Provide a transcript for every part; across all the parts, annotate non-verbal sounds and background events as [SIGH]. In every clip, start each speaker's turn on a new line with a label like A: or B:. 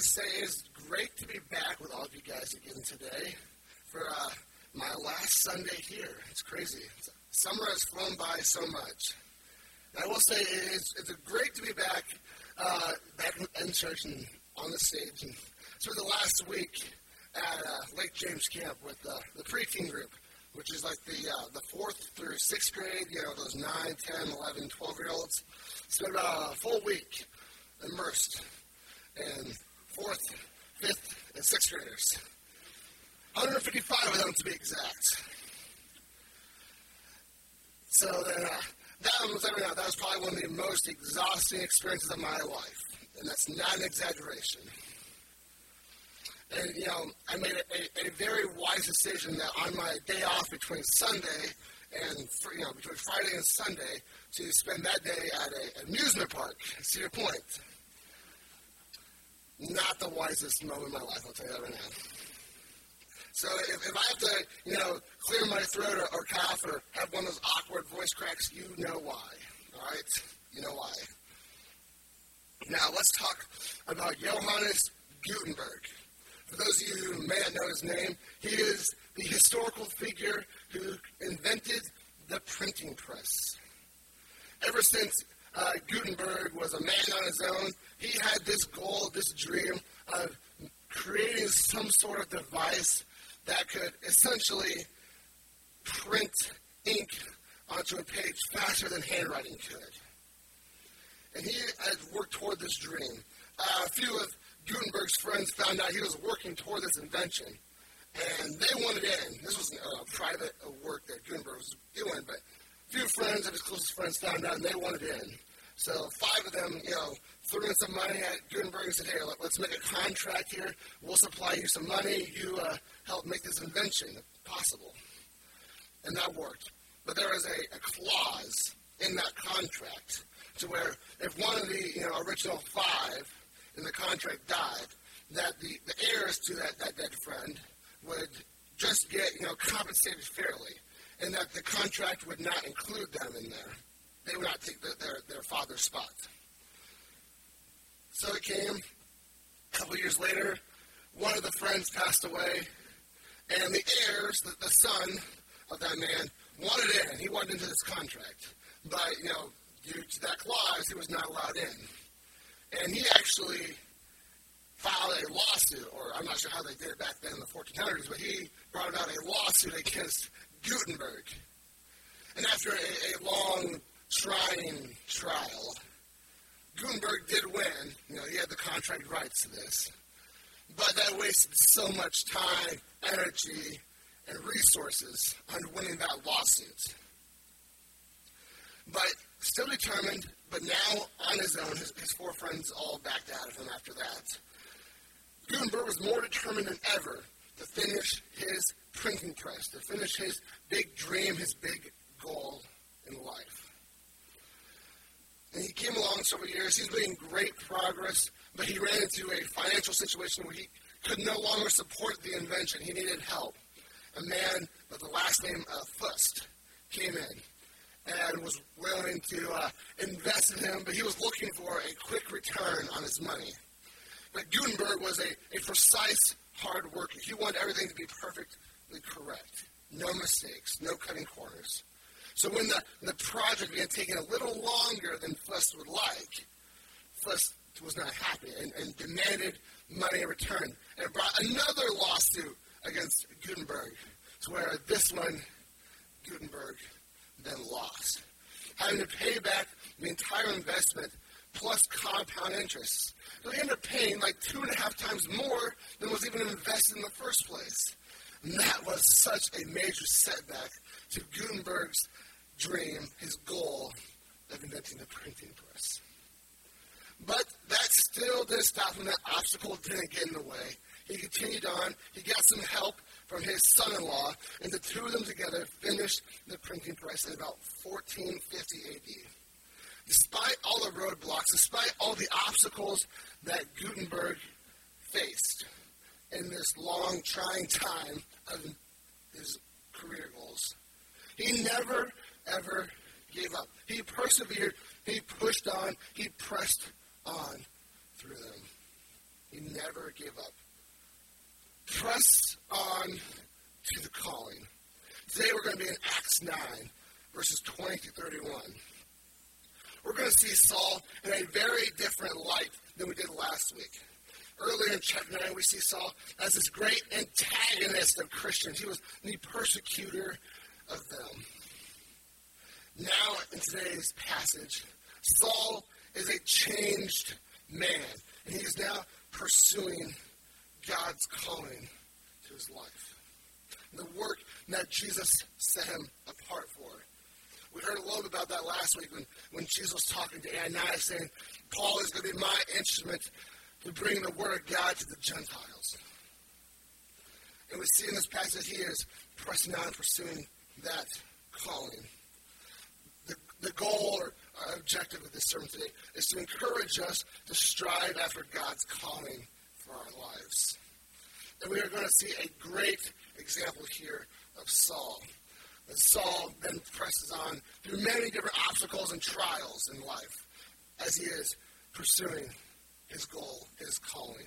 A: say it's great to be back with all of you guys again today for uh, my last Sunday here. It's crazy. Summer has flown by so much. And I will say it's, it's great to be back, uh, back in church and on the stage. And for the last week at uh, Lake James Camp with uh, the preteen group, which is like the uh, the fourth through sixth grade, you know, those 9, 10, 11, 12 year olds. Spent about a full week immersed in fourth, fifth, and sixth graders. 155 of them to be exact. So then, uh, that was that was probably one of the most exhausting experiences of my life, and that's not an exaggeration. And you know, I made a, a, a very wise decision that on my day off between Sunday and you know between Friday and Sunday to spend that day at an amusement park, Cedar Point not the wisest moment in my life, I'll tell you that right now. So if, if I have to, you know, clear my throat or, or cough or have one of those awkward voice cracks, you know why. All right? You know why. Now let's talk about Johannes Gutenberg. For those of you who may not know his name, he is the historical figure who invented the printing press. Ever since uh, Gutenberg was a man on his own. He had this goal, this dream of creating some sort of device that could essentially print ink onto a page faster than handwriting could. And he had worked toward this dream. Uh, a few of Gutenberg's friends found out he was working toward this invention, and they wanted in. This was a private work that Gutenberg was doing, but few friends of his closest friends found out, and they wanted in. So five of them, you know, threw in some money at Gutenberg and said, hey, let, us make a contract here. We'll supply you some money. You uh, help make this invention possible. And that worked. But there was a, a clause in that contract to where if one of the you know, original five in the contract died, that the, the heirs to that, that dead friend would just get you know compensated fairly, and that the contract would not include them in there they would not take the, their, their father's spot. So it came a couple years later, one of the friends passed away, and the heirs, the, the son of that man, wanted in. He wanted into this contract. But, you know, due to that clause, he was not allowed in. And he actually filed a lawsuit, or I'm not sure how they did it back then in the 1400s, but he brought out a lawsuit against Gutenberg. And after a, a long trying trial. Gutenberg did win. You know, he had the contract rights to this. But that wasted so much time, energy, and resources on winning that lawsuit. But still determined, but now on his own, his, his four friends all backed out of him after that. Gutenberg was more determined than ever to finish his printing press, to finish his big dream, his big goal in life. And he came along several years. He's making great progress, but he ran into a financial situation where he could no longer support the invention. He needed help. A man with the last name uh, Fust came in and was willing to uh, invest in him, but he was looking for a quick return on his money. But Gutenberg was a, a precise hard worker. He wanted everything to be perfectly correct. No mistakes, no cutting corners. So when the, the project began taking a little longer than Fust would like, Fust was not happy and, and demanded money in return and brought another lawsuit against Gutenberg to where this one, Gutenberg then lost, having to pay back the entire investment plus compound interest. So he ended up paying like two and a half times more than was even invested in the first place. And that was such a major setback to Gutenberg's dream, his goal of inventing the printing press. But that still didn't stop him. That obstacle didn't get in the way. He continued on. He got some help from his son-in-law, and the two of them together finished the printing press in about 1450 AD. Despite all the roadblocks, despite all the obstacles that Gutenberg faced in this long, trying time of his career goals, he never ever gave up. He persevered. He pushed on. He pressed on through them. He never gave up. Press on to the calling. Today we're going to be in Acts 9, verses 20 to 31. We're going to see Saul in a very different light than we did last week. Earlier in chapter 9, we see Saul as this great antagonist of Christians. He was the persecutor of them. Now, in today's passage, Saul is a changed man, and he is now pursuing God's calling to his life. The work that Jesus set him apart for. We heard a little bit about that last week when, when Jesus was talking to Ananias, saying, Paul is going to be my instrument to bring the word of God to the Gentiles. And we see in this passage he is pressing on, pursuing that calling. The, the goal or uh, objective of this sermon today is to encourage us to strive after God's calling for our lives. And we are going to see a great example here of Saul. And Saul then presses on through many different obstacles and trials in life as he is pursuing his goal, his calling.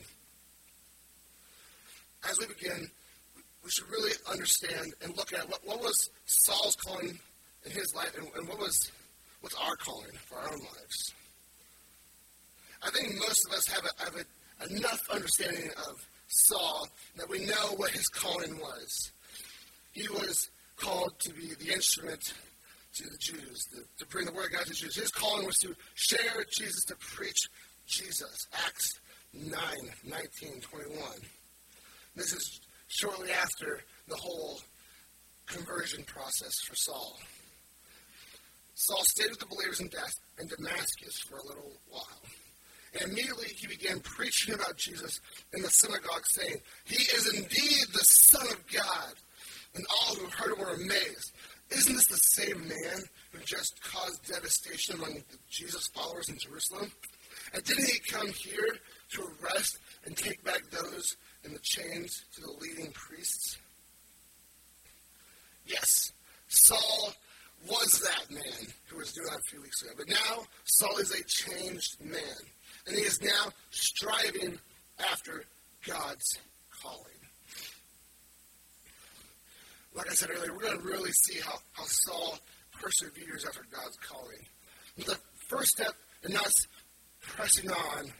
A: As we begin, we should really understand and look at what, what was Saul's calling in his life and, and what was what's our calling for our own lives. I think most of us have, a, have a, enough understanding of Saul that we know what his calling was. He was called to be the instrument to the Jews, to, to bring the word of God to the Jews. His calling was to share Jesus, to preach Jesus. Acts 9, 19, 21. This is shortly after the whole conversion process for Saul. Saul stayed with the believers in, Death, in Damascus for a little while. And immediately he began preaching about Jesus in the synagogue, saying, He is indeed the Son of God. And all who heard were amazed. Isn't this the same man who just caused devastation among the Jesus followers in Jerusalem? And didn't he come here to arrest and take back those in the chains to the leading priests? Yes, Saul was that man who was doing that a few weeks ago. But now Saul is a changed man. And he is now striving after God's calling. Like I said earlier, we're going to really see how, how Saul perseveres after God's calling. The first step in us pressing on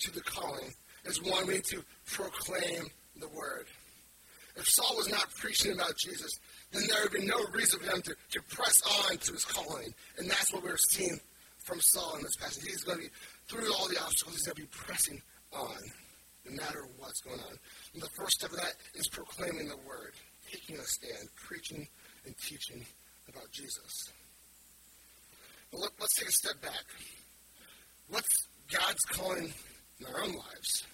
A: to the calling is one, need to proclaim the word. If Saul was not preaching about Jesus, then there would be no reason for him to, to press on to his calling. And that's what we're seeing from Saul in this passage. He's going to be, through all the obstacles, he's going to be pressing on, no matter what's going on. And the first step of that is proclaiming the word, taking a stand, preaching and teaching about Jesus. But let, let's take a step back. What's God's calling in our own lives?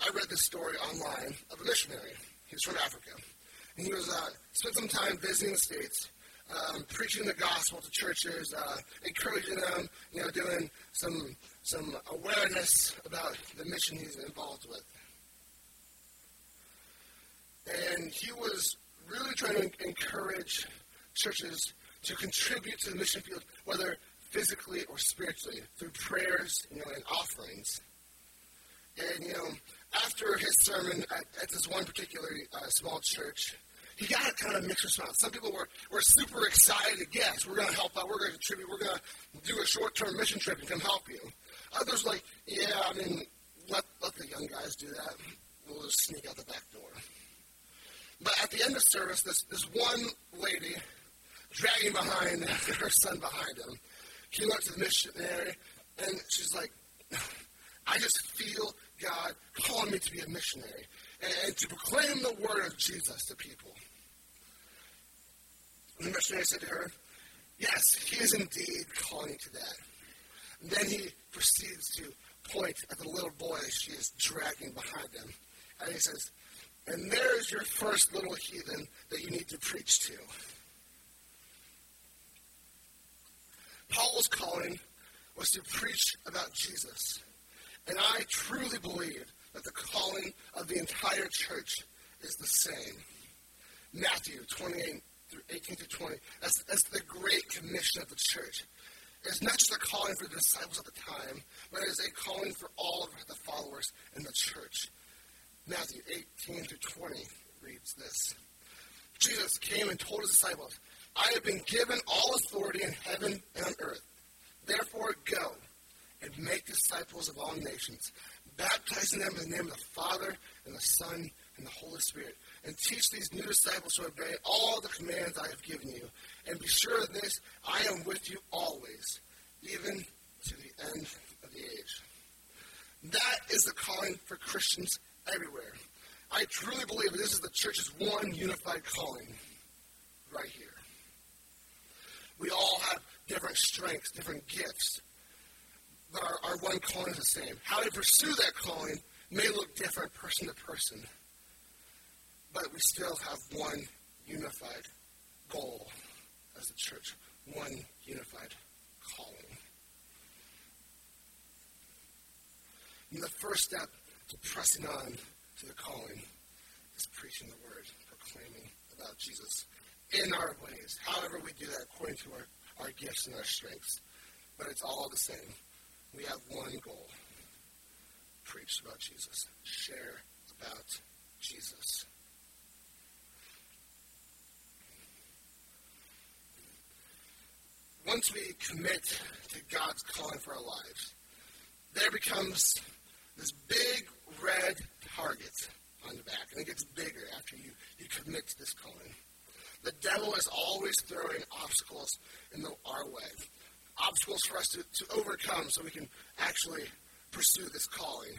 A: I read this story online of a missionary. He from Africa. And he was uh, spent some time visiting the States, um, preaching the gospel to churches, uh, encouraging them, you know, doing some some awareness about the mission he's involved with. And he was really trying to encourage churches to contribute to the mission field, whether physically or spiritually, through prayers, you know, and offerings. And you know, after his sermon at, at this one particular uh, small church, he got a kind of mixed response. Some people were, were super excited. Yes, we're going to help out. We're going to contribute. We're going to do a short-term mission trip and come help you. Others like, yeah, I mean, let, let the young guys do that. We'll just sneak out the back door. But at the end of service, this, this one lady, dragging behind [LAUGHS] her son behind him, came up to the missionary, and she's like, [SIGHS] I just feel God calling me to be a missionary and to proclaim the word of Jesus to people. And the missionary said to her, Yes, he is indeed calling to that. And then he proceeds to point at the little boy she is dragging behind him. And he says, And there's your first little heathen that you need to preach to. Paul's calling was to preach about Jesus. And I truly believe that the calling of the entire church is the same. Matthew 28 through 18 through 20. That's, the great commission of the church. is not just a calling for the disciples at the time, but it is a calling for all of the followers in the church. Matthew 18 to 20 reads this. Jesus came and told his disciples, I have been given all authority in heaven and on earth. Therefore go and make disciples of all nations, baptizing them in the name of the Father and the Son and the Holy Spirit, and teach these new disciples to obey all the commands I have given you. And be sure of this, I am with you always, even to the end of the age. That is the calling for Christians everywhere. I truly believe this is the church's one unified calling right here. We all have different strengths, different gifts, but our, our one calling is the same. How we pursue that calling may look different person to person, but we still have one unified goal as a church, one unified calling. And the first step to pressing on to the calling is preaching the word, proclaiming about Jesus in our ways, however we do that according to our, our gifts and our strengths. But it's all the same. We have one goal. Preach about Jesus. Share about Jesus. Once we commit to God's calling for our lives, there becomes this big red target on the back. And it gets bigger after you, you commit to this calling. The devil is always throwing obstacles in the, our way. Obstacles for us to, to overcome so we can actually pursue this calling.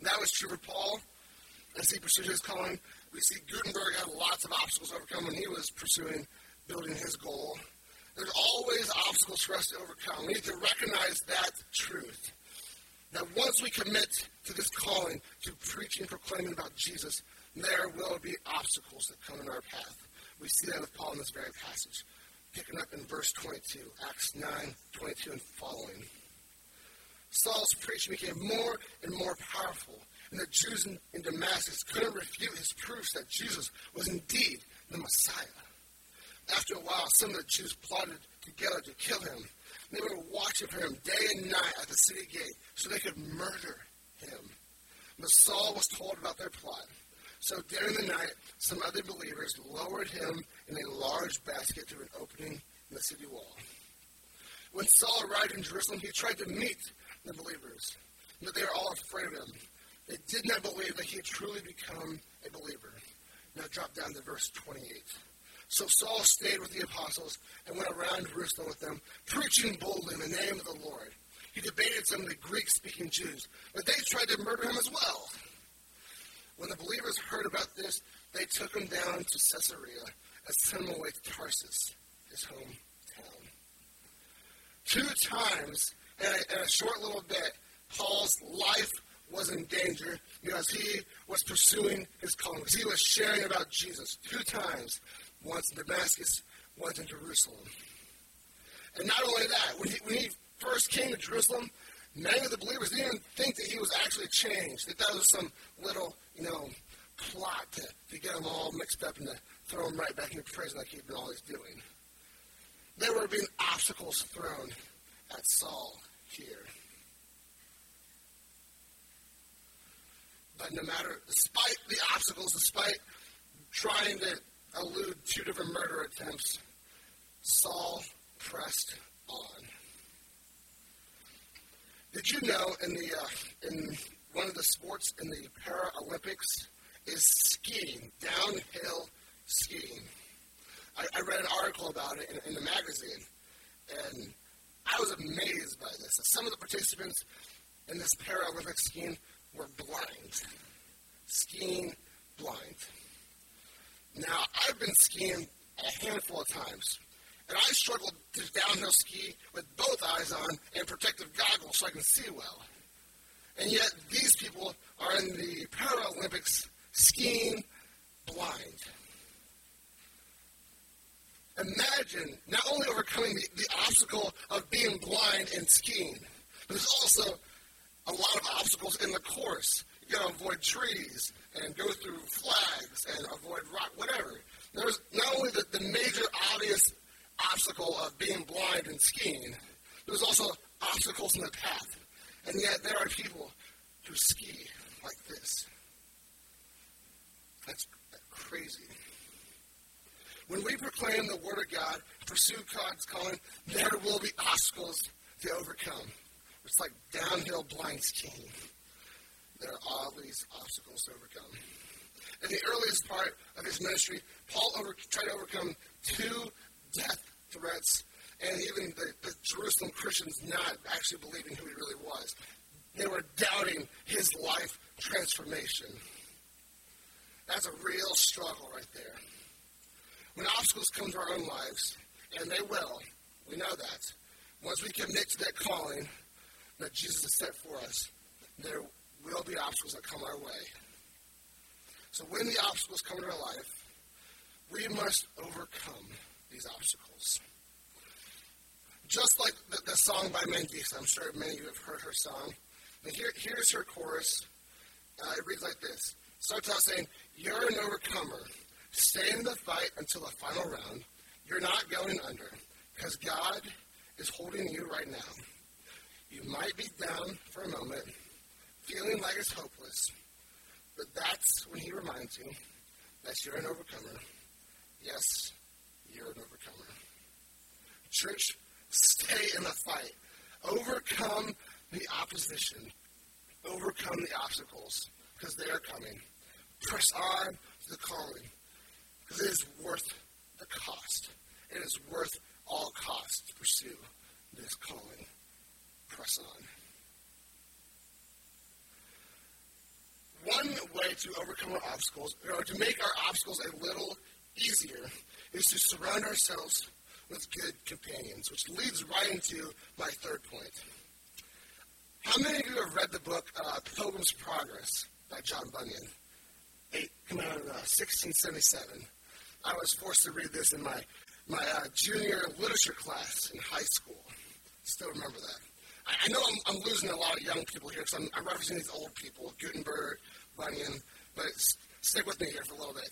A: That was true for Paul as he pursued his calling. We see Gutenberg had lots of obstacles overcome when he was pursuing building his goal. There's always obstacles for us to overcome. We need to recognize that truth. That once we commit to this calling to preaching and proclaiming about Jesus, there will be obstacles that come in our path. We see that with Paul in this very passage. Picking up in verse 22, Acts 9, 22 and following. Saul's preaching became more and more powerful, and the Jews in, in Damascus couldn't refute his proofs that Jesus was indeed the Messiah. After a while, some of the Jews plotted together to kill him. They were watching for him day and night at the city gate so they could murder him. But Saul was told about their plot. So during the night, some other believers lowered him in a large basket through an opening in the city wall. When Saul arrived in Jerusalem, he tried to meet the believers, but they were all afraid of him. They did not believe that he had truly become a believer. Now drop down to verse 28. So Saul stayed with the apostles and went around Jerusalem with them, preaching boldly in the name of the Lord. He debated some of the Greek speaking Jews, but they tried to murder him as well. When the believers heard about this, they took him down to Caesarea and sent him away to Tarsus, his hometown. Two times in a, in a short little bit, Paul's life was in danger because he was pursuing his calling, because he was sharing about Jesus two times, once in Damascus, once in Jerusalem. And not only that, when he, when he first came to Jerusalem, many of the believers didn't think that he was actually changed, that that was some little you know, plot to, to get them all mixed up and to throw them right back into prison like he'd been always doing. There were being obstacles thrown at Saul here. But no matter, despite the obstacles, despite trying to elude two different murder attempts, Saul pressed on. Did you know in the uh, in one of the sports in the Paralympics is skiing, downhill skiing. I, I read an article about it in, in the magazine, and I was amazed by this. Some of the participants in this Paralympic skiing were blind, skiing blind. Now, I've been skiing a handful of times, and I struggled to downhill ski with both eyes on and protective goggles so I can see well. And yet these people are in the Paralympics skiing blind. Imagine not only overcoming the, the obstacle of being blind and skiing, but there's also a lot of obstacles in the course. You gotta avoid trees and go through flags and avoid rock, whatever. There's not only the, the major obvious obstacle of being blind and skiing. There's also obstacles in the path. And yet there are people who ski like this. That's crazy. When we proclaim the Word of God, pursue God's calling, there will be obstacles to overcome. It's like downhill blind skiing. There are all these obstacles to overcome. In the earliest part of his ministry, Paul over, tried to overcome two death threats and even the, the Jerusalem Christians not actually believing who he really was. They were doubting his life transformation. That's a real struggle right there. When obstacles come to our own lives, and they will, we know that. Once we commit to that calling that Jesus has set for us, there will be obstacles that come our way. So when the obstacles come to our life, we must overcome these obstacles. Just like the, the song by Mandisa, I'm sure many of you have heard her song. And here, here's her chorus. Uh, it reads like this. Starts out saying, You're an overcomer. Stay in the fight until the final round. You're not going under because God is holding you right now. You might be down for a moment, feeling like it's hopeless, but that's when He reminds you that you're an overcomer. Yes, you're an overcomer. Church, stay in the fight. Overcome the opposition. Overcome the obstacles because they are coming. Press on to the calling because it is worth the cost. It is worth all costs to pursue this calling. Press on. One way to overcome our obstacles, or to make our obstacles a little easier, is to surround ourselves with good companions, which leads right into my third point. How many of you have read the book uh, Pilgrim's Progress by John Bunyan? It came out in uh, 1677. I was forced to read this in my, my uh, junior literature class in high school. Still remember that. I, I know I'm, I'm, losing a lot of young people here because I'm, I'm referencing these old people, Gutenberg, Bunyan, but stick with me here for a little bit.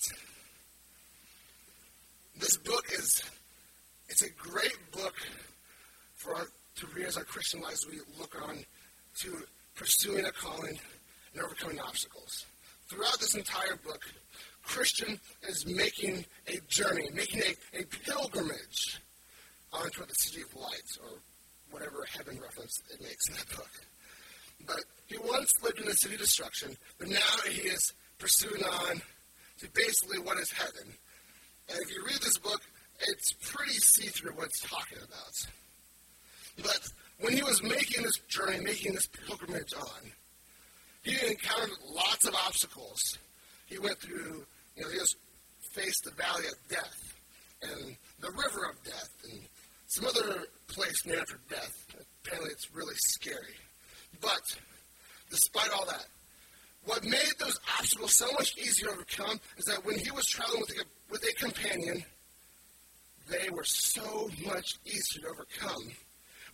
A: This book is it's a great book for our, to read our Christian lives we look on to pursuing a calling and overcoming obstacles. Throughout this entire book, Christian is making a journey, making a, a pilgrimage onto the city of lights or whatever heaven reference it makes in that book. But he once lived in a city of destruction, but now he is pursuing on to basically what is heaven. And if you read this book, it's pretty see through what it's talking about. But when he was making this journey, making this pilgrimage on, he encountered lots of obstacles. He went through, you know, he just faced the valley of death and the river of death and some other place named after death. Apparently, it's really scary. But despite all that, what made those obstacles so much easier to overcome is that when he was traveling with a, with a companion, they were so much easier to overcome.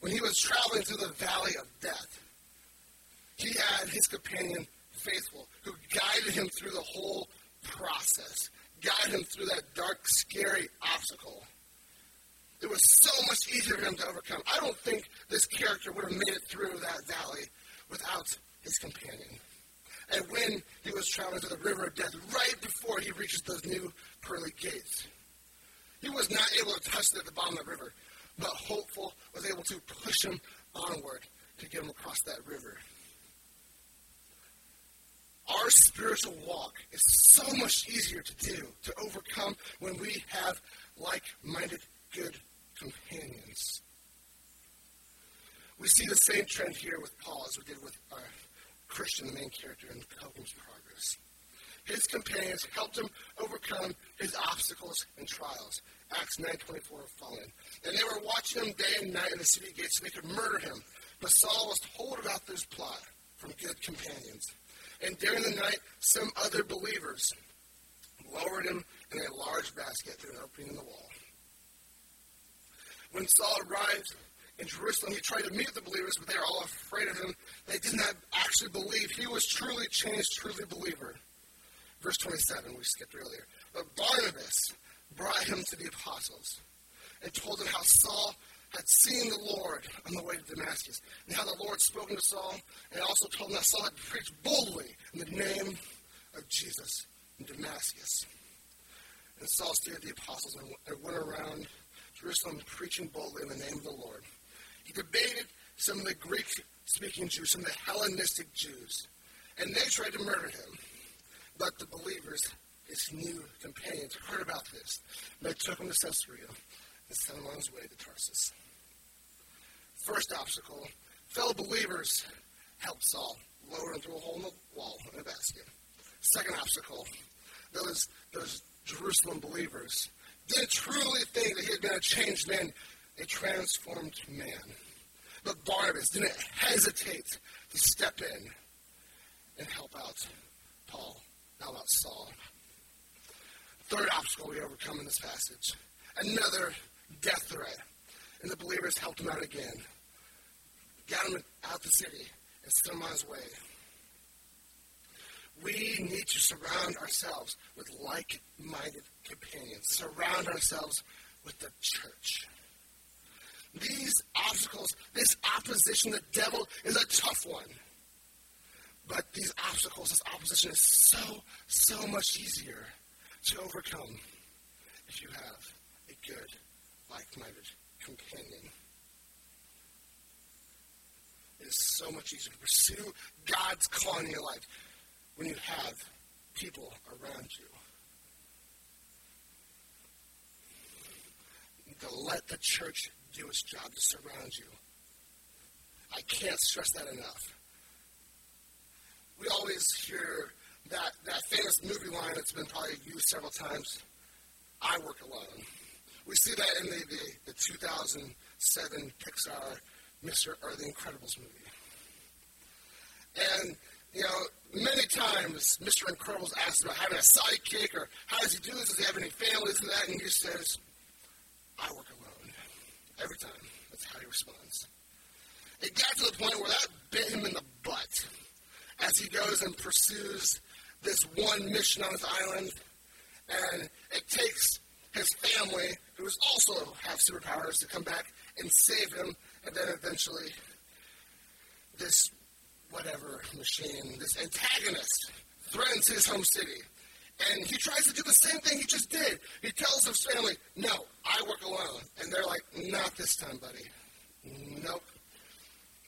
A: When he was traveling through the valley of death, he had his companion faithful who guided him through the whole process, guided him through that dark, scary obstacle. It was so much easier for him to overcome. I don't think this character would have made it through that valley without his companion. And when he was traveling to the river of death, right before he reaches those new pearly gates, he was not able to touch at the bottom of the river, but hopeful was able to push him onward to get him across that river. Our spiritual walk is so much easier to do, to overcome, when we have like minded, good companions. We see the same trend here with Paul as we did with our Christian, the main character in Pilgrim's Progress. His companions helped him overcome his obstacles and trials. Acts 9.24 following. And they were watching him day and night in the city gates so they could murder him. But Saul was told about this plot from good companions. And during the night, some other believers lowered him in a large basket through an opening in the wall. When Saul arrived in Jerusalem, he tried to meet the believers, but they were all afraid of him. They did not actually believe he was truly changed, truly believer. Verse 27, we skipped earlier. But Barnabas brought him to the apostles. and told them how Saul had seen the Lord on the way to Damascus, and how the Lord spoken to Saul, and also told him that Saul had preached boldly in the name of Jesus in Damascus. And Saul stayed the apostles and went around Jerusalem preaching boldly in the name of the Lord. He debated some of the Greek speaking Jews, some of the Hellenistic Jews, and they tried to murder him. But the believers, his new companions, heard about this. They took him to Caesarea and sent him on his way to Tarsus. First obstacle fellow believers helped Saul lower him through a hole in the wall in a basket. Second obstacle those, those Jerusalem believers didn't truly think that he had been a changed man, a transformed man. But Barnabas didn't hesitate to step in and help out Paul, now about Saul. Third obstacle we overcome in this passage another death threat. And the believers helped him out again, got him out the city, and sent him on his way. We need to surround ourselves with like minded companions, surround ourselves with the church. These obstacles, this opposition, the devil is a tough one. But these obstacles, this opposition is so, so much easier to overcome if you have a good, like minded companion. It is so much easier to pursue God's calling in your life when you have people around you. To let the church do its job to surround you. I can't stress that enough. We always hear that, that famous movie line that's been probably used several times I work alone. We see that in the, the, the 2007 Pixar Mr. or The Incredibles movie. And you know, many times Mr. Incredibles asks about having a sidekick or how does he do this? Does he have any families and that? And he says, I work alone. Every time. That's how he responds. It got to the point where that bit him in the butt as he goes and pursues this one mission on his island. And it takes his family, who also have superpowers, to come back and save him. And then eventually, this whatever machine, this antagonist, threatens his home city. And he tries to do the same thing he just did. He tells his family, No, I work alone. And they're like, Not this time, buddy. Nope.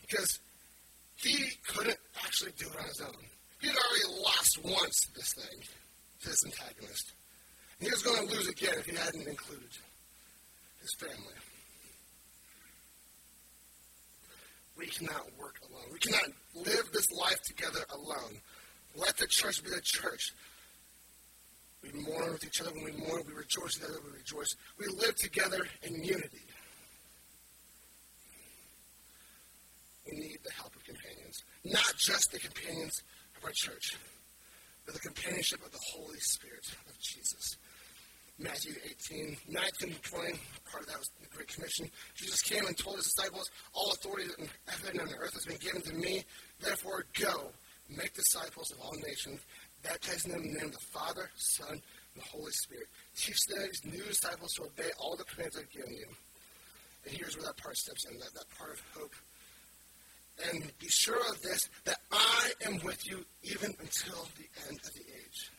A: Because he couldn't actually do it on his own. He had already lost once this thing to this antagonist. And he was going to lose again if he hadn't included his family. We cannot work alone. We cannot live this life together alone. Let the church be the church. We mourn with each other when we mourn. We rejoice together when we rejoice. We live together in unity. We need the help of companions. Not just the companions of our church, but the companionship of the Holy Spirit of Jesus. Matthew 18, 19 to 20, part of that was the Great Commission. Jesus came and told his disciples, All authority in heaven and on earth has been given to me. Therefore, go, make disciples of all nations, baptizing them in the name of the Father, Son, and the Holy Spirit. Teach these new disciples to obey all the commands I've given you. And here's where that part steps in, that, that part of hope. And be sure of this, that I am with you even until the end of the age.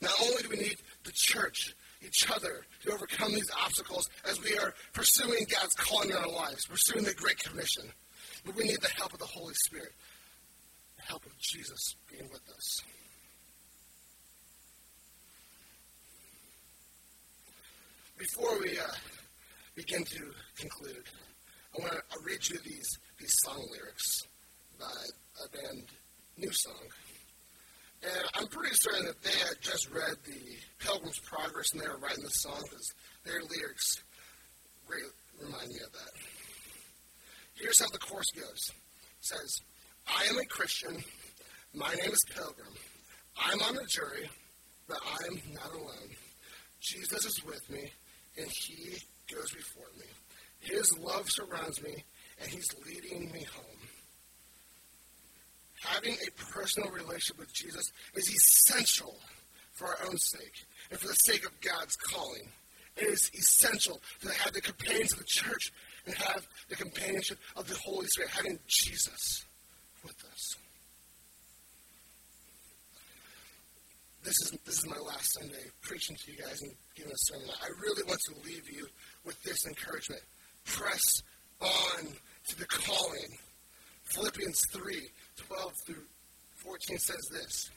A: Not only do we need the church, each other to overcome these obstacles as we are pursuing God's calling in our lives, pursuing the Great Commission. But we need the help of the Holy Spirit, the help of Jesus being with us. Before we uh, begin to conclude, I want to read you these, these song lyrics by a band, New Song. And I'm pretty certain that they had just read the Pilgrim's Progress and they were writing the song because their lyrics really remind me of that. Here's how the chorus goes. It says, I am a Christian. My name is Pilgrim. I'm on a jury, but I'm not alone. Jesus is with me, and he goes before me. His love surrounds me, and he's leading me home. Having a personal relationship with Jesus is essential for our own sake and for the sake of God's calling It is essential to have the companions of the church and have the companionship of the Holy Spirit, having Jesus with us. This is, this is my last Sunday preaching to you guys and giving a sermon. I really want to leave you with this encouragement. Press on to the calling. Philippians 3 12 through 14 says this.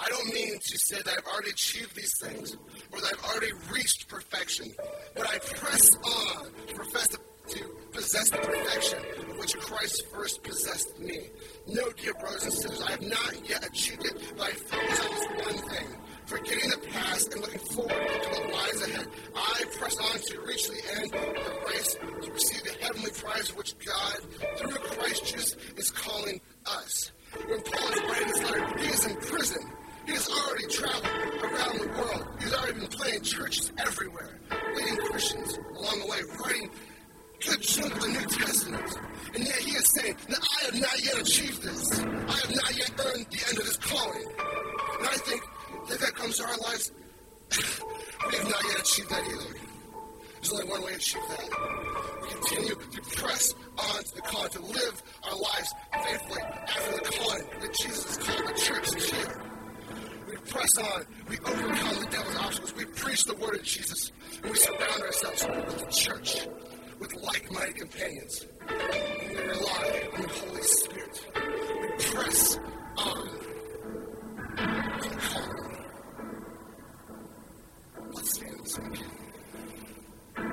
A: I don't mean to say that I've already achieved these things or that I've already reached perfection, but I press on to profess to, to possess the perfection of which Christ first possessed me. No, dear brothers and sisters, I have not yet achieved it, but I focus on this one thing. Forgetting the past and looking forward to what lies ahead, I press on to reach the end of the race to receive the heavenly prize which God, through Christ Jesus, is calling us. When Paul is writing this letter, he is in prison. He has already traveled